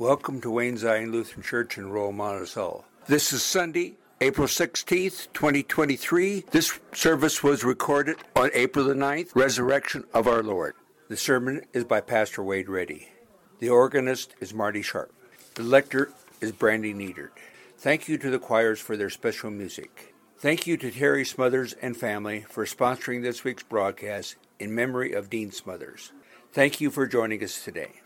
Welcome to Wayne Zion Lutheran Church in Royal Monticello. This is Sunday, April 16th, 2023. This service was recorded on April the 9th, Resurrection of our Lord. The sermon is by Pastor Wade Reddy. The organist is Marty Sharp. The lector is Brandy Needard. Thank you to the choirs for their special music. Thank you to Terry Smothers and family for sponsoring this week's broadcast in memory of Dean Smothers. Thank you for joining us today.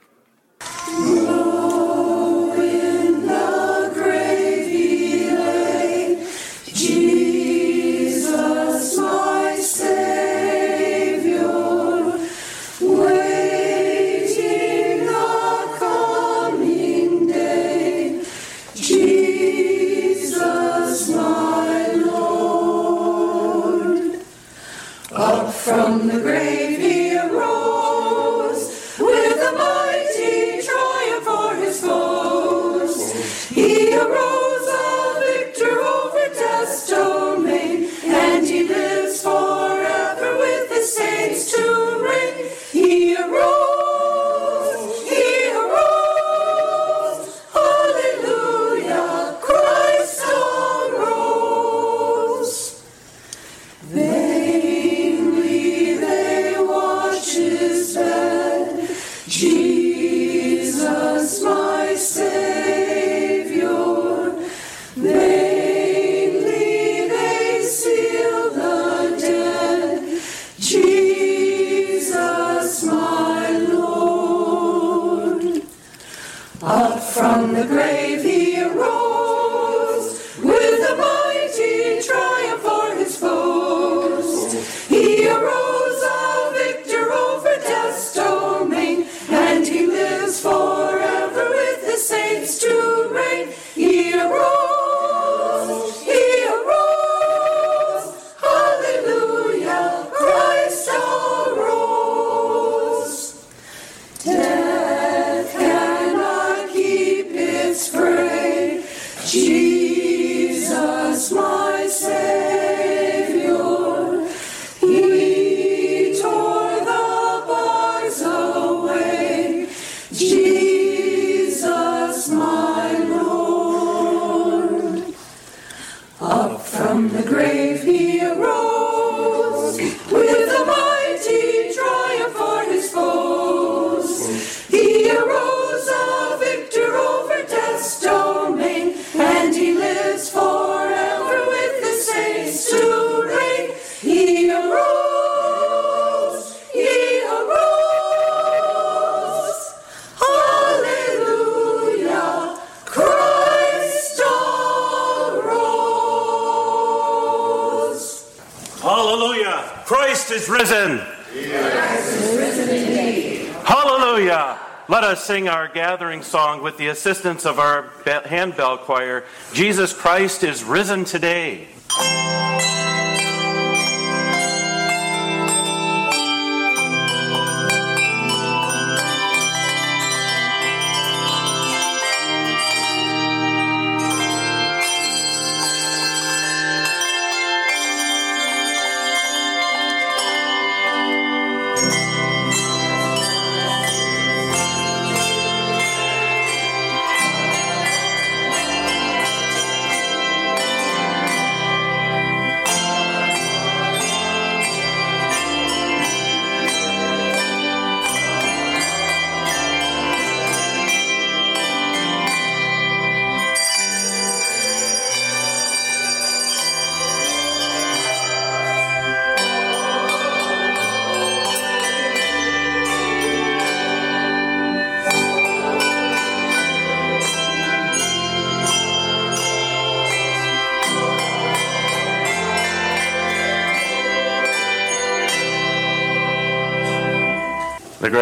Let us sing our gathering song with the assistance of our handbell choir. Jesus Christ is risen today.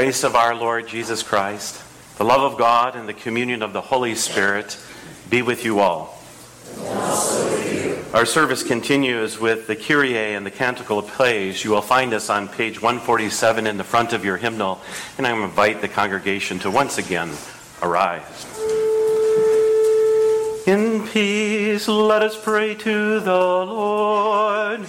Grace of our Lord Jesus Christ, the love of God, and the communion of the Holy Spirit be with you all. Our service continues with the Kyrie and the Canticle of Praise. You will find us on page 147 in the front of your hymnal, and I invite the congregation to once again arise. In peace, let us pray to the Lord.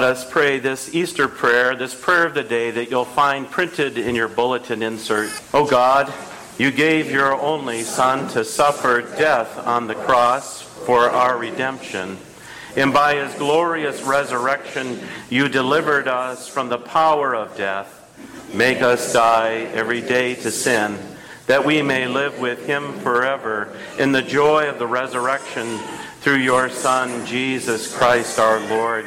Let us pray this Easter prayer, this prayer of the day that you'll find printed in your bulletin insert. Oh God, you gave your only Son to suffer death on the cross for our redemption. And by his glorious resurrection, you delivered us from the power of death. Make us die every day to sin, that we may live with him forever in the joy of the resurrection through your Son, Jesus Christ our Lord,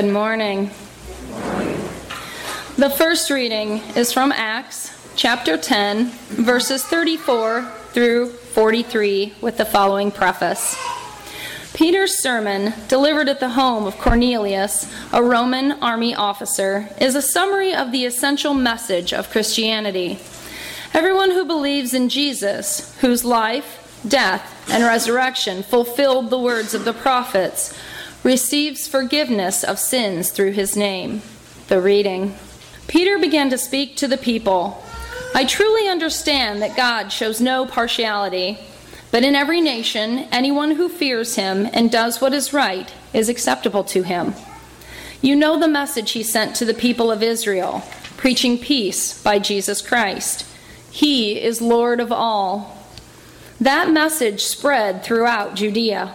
Good morning. The first reading is from Acts chapter 10, verses 34 through 43, with the following preface. Peter's sermon, delivered at the home of Cornelius, a Roman army officer, is a summary of the essential message of Christianity. Everyone who believes in Jesus, whose life, death, and resurrection fulfilled the words of the prophets, receives forgiveness of sins through his name. The reading. Peter began to speak to the people. I truly understand that God shows no partiality, but in every nation, anyone who fears him and does what is right is acceptable to him. You know the message he sent to the people of Israel, preaching peace by Jesus Christ. He is Lord of all. That message spread throughout Judea,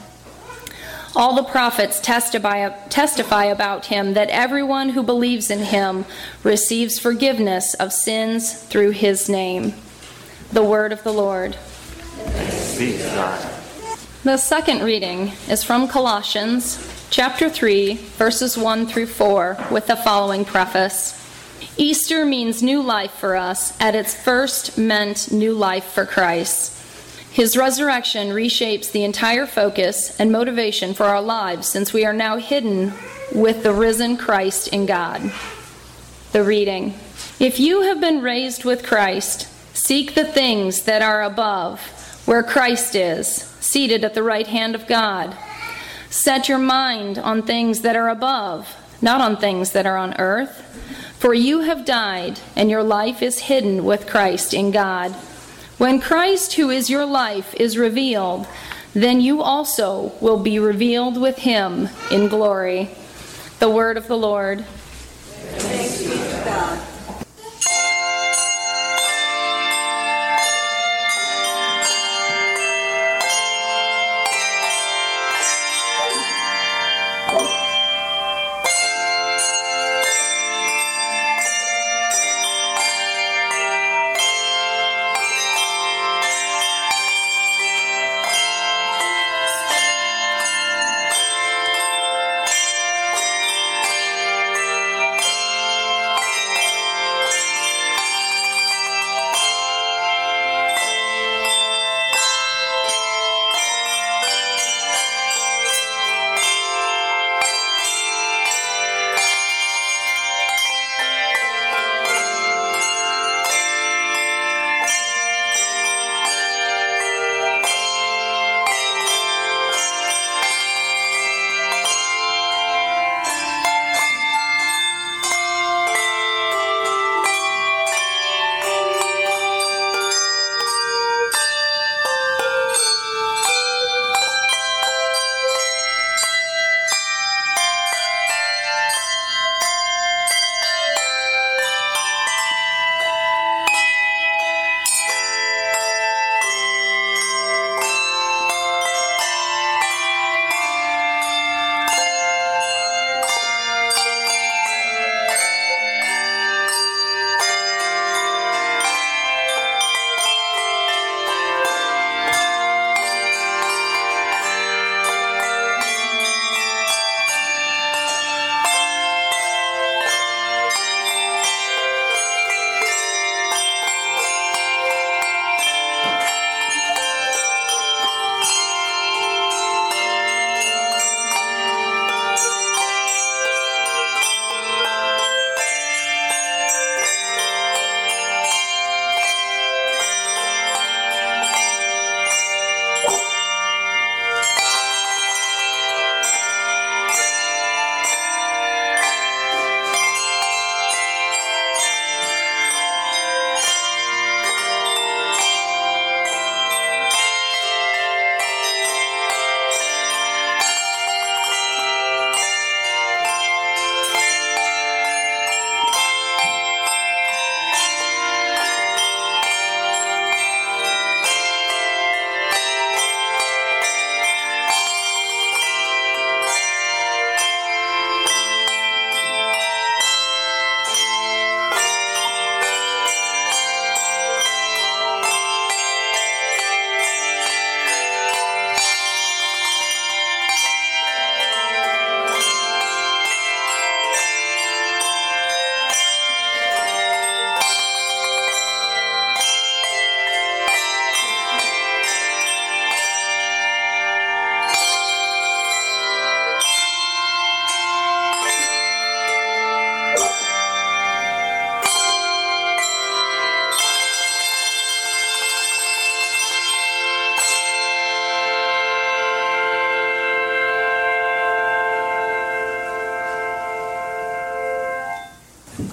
All the prophets testify, testify about him that everyone who believes in him receives forgiveness of sins through his name. The word of the Lord. The second reading is from Colossians chapter 3, verses 1 through 4, with the following preface Easter means new life for us, at its first meant new life for Christ. His resurrection reshapes the entire focus and motivation for our lives since we are now hidden with the risen Christ in God. The reading If you have been raised with Christ, seek the things that are above, where Christ is, seated at the right hand of God. Set your mind on things that are above, not on things that are on earth. For you have died, and your life is hidden with Christ in God. When Christ, who is your life, is revealed, then you also will be revealed with him in glory. The word of the Lord.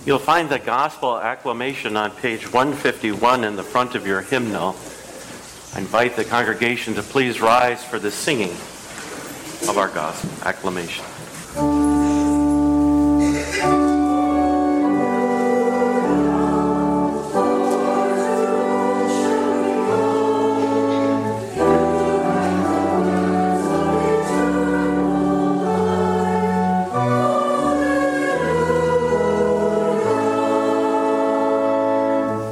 You'll find the gospel acclamation on page 151 in the front of your hymnal. I invite the congregation to please rise for the singing of our gospel acclamation.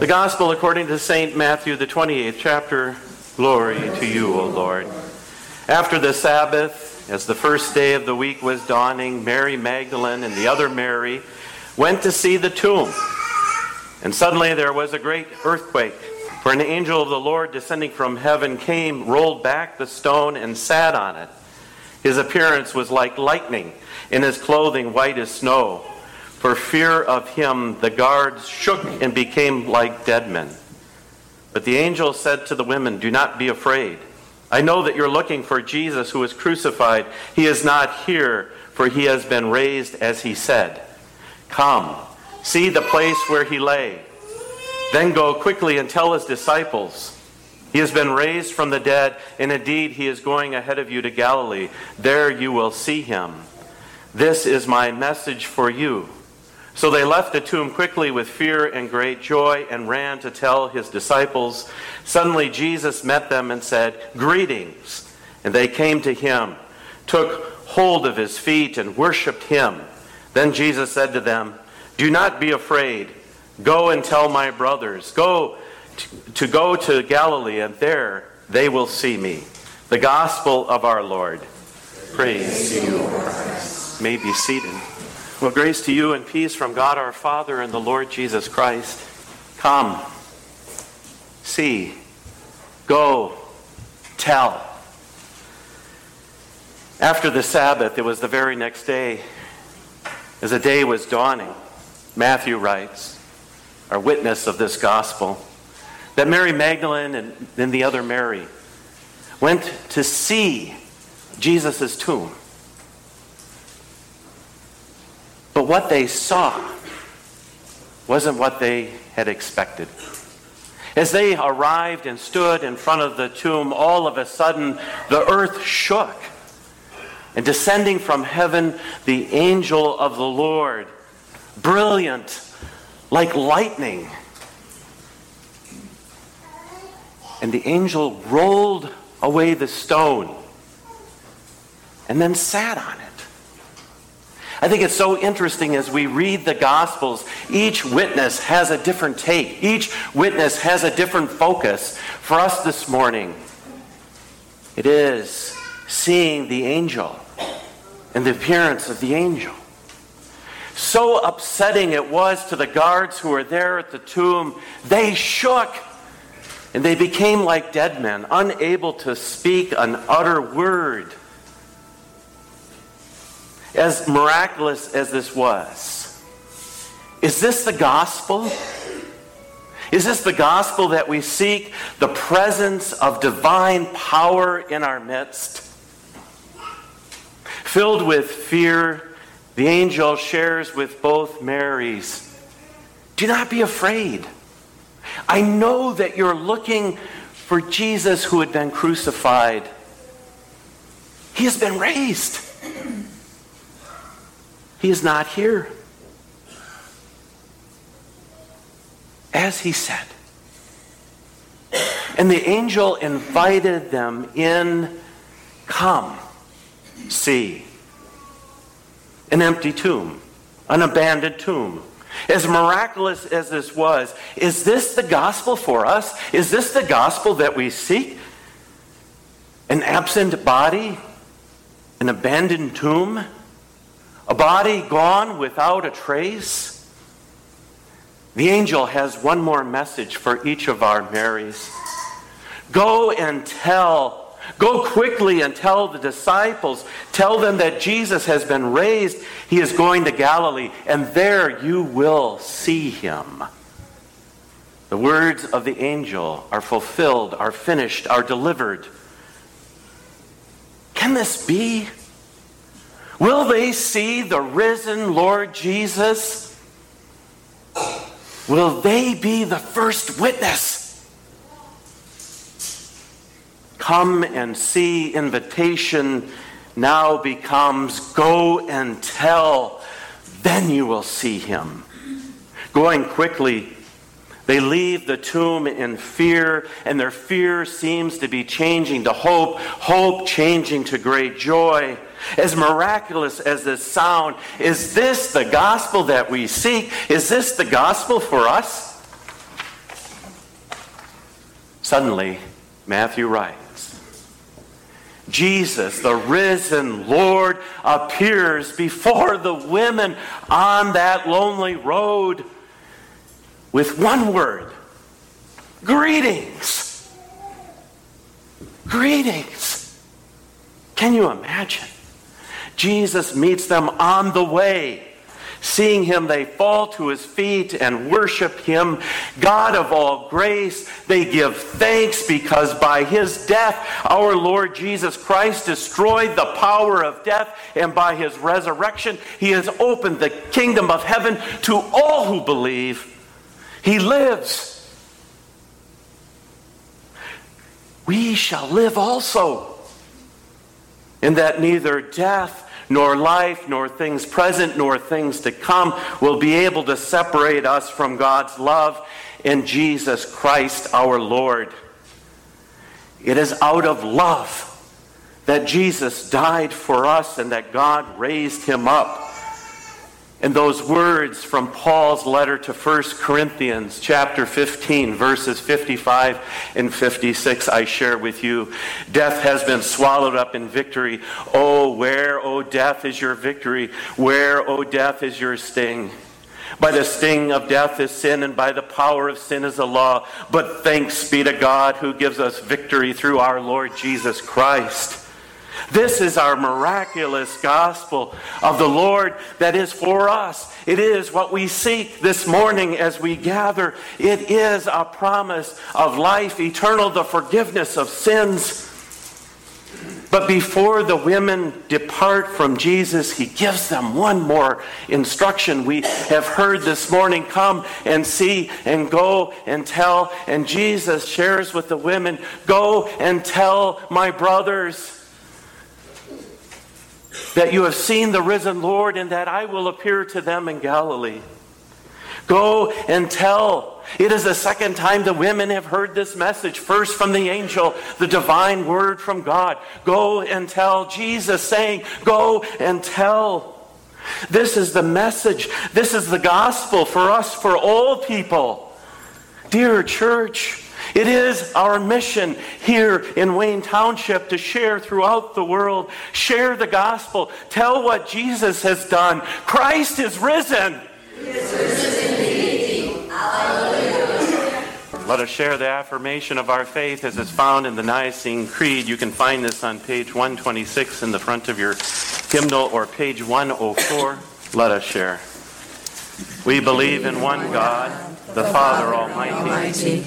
The Gospel according to St. Matthew, the 28th chapter. Glory to you, O Lord. After the Sabbath, as the first day of the week was dawning, Mary Magdalene and the other Mary went to see the tomb. And suddenly there was a great earthquake. For an angel of the Lord descending from heaven came, rolled back the stone, and sat on it. His appearance was like lightning, and his clothing white as snow. For fear of him, the guards shook and became like dead men. But the angel said to the women, Do not be afraid. I know that you're looking for Jesus who was crucified. He is not here, for he has been raised as he said. Come, see the place where he lay. Then go quickly and tell his disciples. He has been raised from the dead, and indeed he is going ahead of you to Galilee. There you will see him. This is my message for you. So they left the tomb quickly with fear and great joy and ran to tell his disciples. Suddenly Jesus met them and said, Greetings. And they came to him, took hold of his feet, and worshiped him. Then Jesus said to them, Do not be afraid. Go and tell my brothers. Go to, to go to Galilee, and there they will see me. The gospel of our Lord. Praise to you. May be seated. Well, grace to you and peace from God our Father and the Lord Jesus Christ. Come, see, go, tell. After the Sabbath, it was the very next day, as the day was dawning. Matthew writes, our witness of this gospel, that Mary Magdalene and then the other Mary went to see Jesus' tomb. But what they saw wasn't what they had expected. As they arrived and stood in front of the tomb, all of a sudden the earth shook. And descending from heaven, the angel of the Lord, brilliant like lightning. And the angel rolled away the stone and then sat on it. I think it's so interesting as we read the Gospels, each witness has a different take, each witness has a different focus. For us this morning, it is seeing the angel and the appearance of the angel. So upsetting it was to the guards who were there at the tomb, they shook and they became like dead men, unable to speak an utter word as miraculous as this was, is this the gospel? Is this the gospel that we seek the presence of divine power in our midst? Filled with fear, the angel shares with both Marys Do not be afraid. I know that you're looking for Jesus who had been crucified. He has been raised. He is not here. As he said. And the angel invited them in, come, see. An empty tomb, an abandoned tomb. As miraculous as this was, is this the gospel for us? Is this the gospel that we seek? An absent body? An abandoned tomb? A body gone without a trace? The angel has one more message for each of our Marys. Go and tell, go quickly and tell the disciples, tell them that Jesus has been raised. He is going to Galilee, and there you will see him. The words of the angel are fulfilled, are finished, are delivered. Can this be? Will they see the risen Lord Jesus? Will they be the first witness? Come and see invitation now becomes go and tell, then you will see him. Going quickly, they leave the tomb in fear, and their fear seems to be changing to hope, hope changing to great joy. As miraculous as this sound, is this the gospel that we seek? Is this the gospel for us? Suddenly, Matthew writes Jesus, the risen Lord, appears before the women on that lonely road with one word greetings. Greetings. Can you imagine? Jesus meets them on the way. Seeing him, they fall to his feet and worship him. God of all grace, they give thanks because by his death, our Lord Jesus Christ destroyed the power of death, and by his resurrection, he has opened the kingdom of heaven to all who believe. He lives. We shall live also, in that neither death, nor life, nor things present, nor things to come will be able to separate us from God's love in Jesus Christ our Lord. It is out of love that Jesus died for us and that God raised him up. And those words from Paul's letter to 1 Corinthians, chapter 15, verses 55 and 56, I share with you. Death has been swallowed up in victory. Oh, where, oh, death, is your victory? Where, oh, death, is your sting? By the sting of death is sin, and by the power of sin is the law. But thanks be to God who gives us victory through our Lord Jesus Christ. This is our miraculous gospel of the Lord that is for us. It is what we seek this morning as we gather. It is a promise of life eternal, the forgiveness of sins. But before the women depart from Jesus, he gives them one more instruction. We have heard this morning come and see and go and tell. And Jesus shares with the women go and tell my brothers that you have seen the risen Lord and that I will appear to them in Galilee. Go and tell. It is the second time the women have heard this message. First from the angel, the divine word from God. Go and tell. Jesus saying, Go and tell. This is the message. This is the gospel for us, for all people. Dear church, it is our mission here in Wayne Township to share throughout the world, share the gospel, tell what Jesus has done. Christ is risen. Let us share the affirmation of our faith as is found in the Nicene Creed. You can find this on page 126 in the front of your hymnal or page 104. Let us share. We believe in one God, the Father Almighty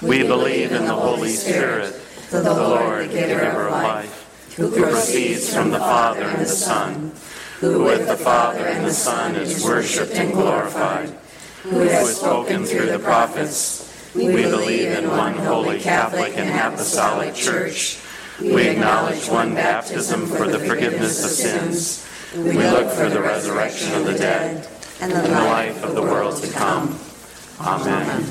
We believe in the Holy Spirit, the Lord, giver of life, who proceeds from the Father and the Son, who with the Father and the Son is worshipped and glorified, who has spoken through the prophets. We believe in one holy Catholic and apostolic church. We acknowledge one baptism for the forgiveness of sins. We look for the resurrection of the dead and the life of the world to come. Amen.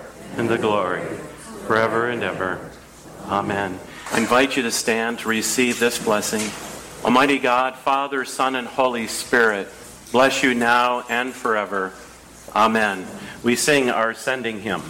and the glory, forever and ever. Amen. I invite you to stand to receive this blessing. Almighty God, Father, Son, and Holy Spirit, bless you now and forever. Amen. We sing our sending hymn.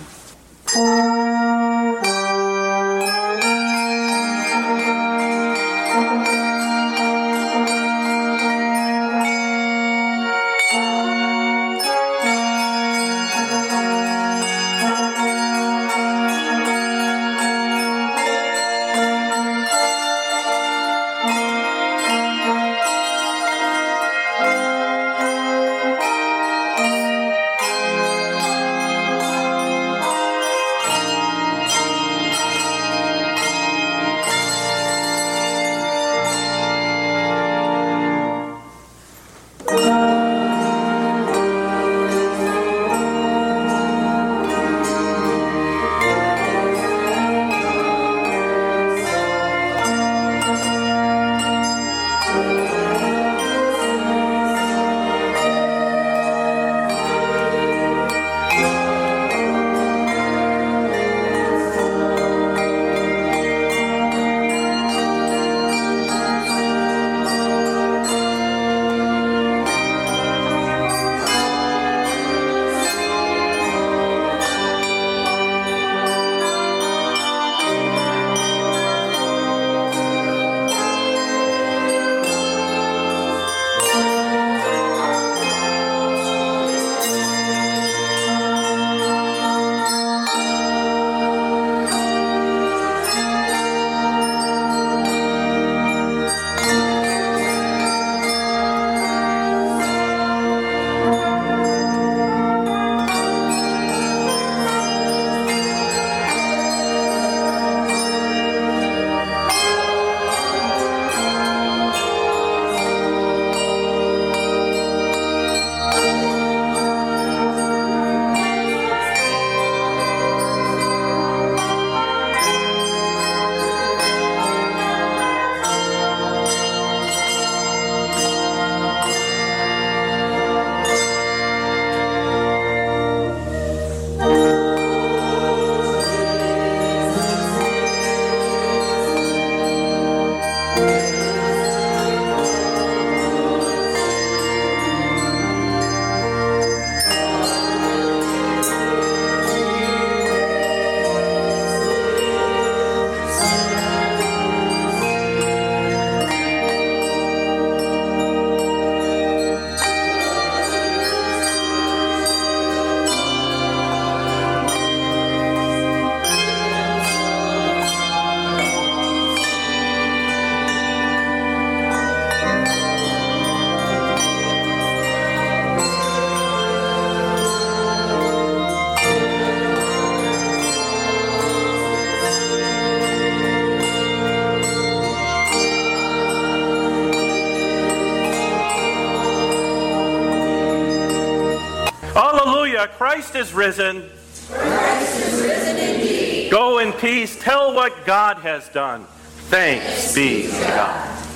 Christ is risen. Christ is risen indeed. Go in peace. Tell what God has done. Thanks be to God.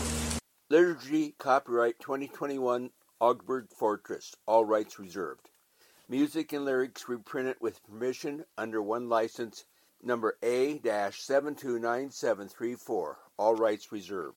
Liturgy copyright 2021 Augsburg Fortress. All rights reserved. Music and lyrics reprinted with permission under OneLicense number A-729734. All rights reserved.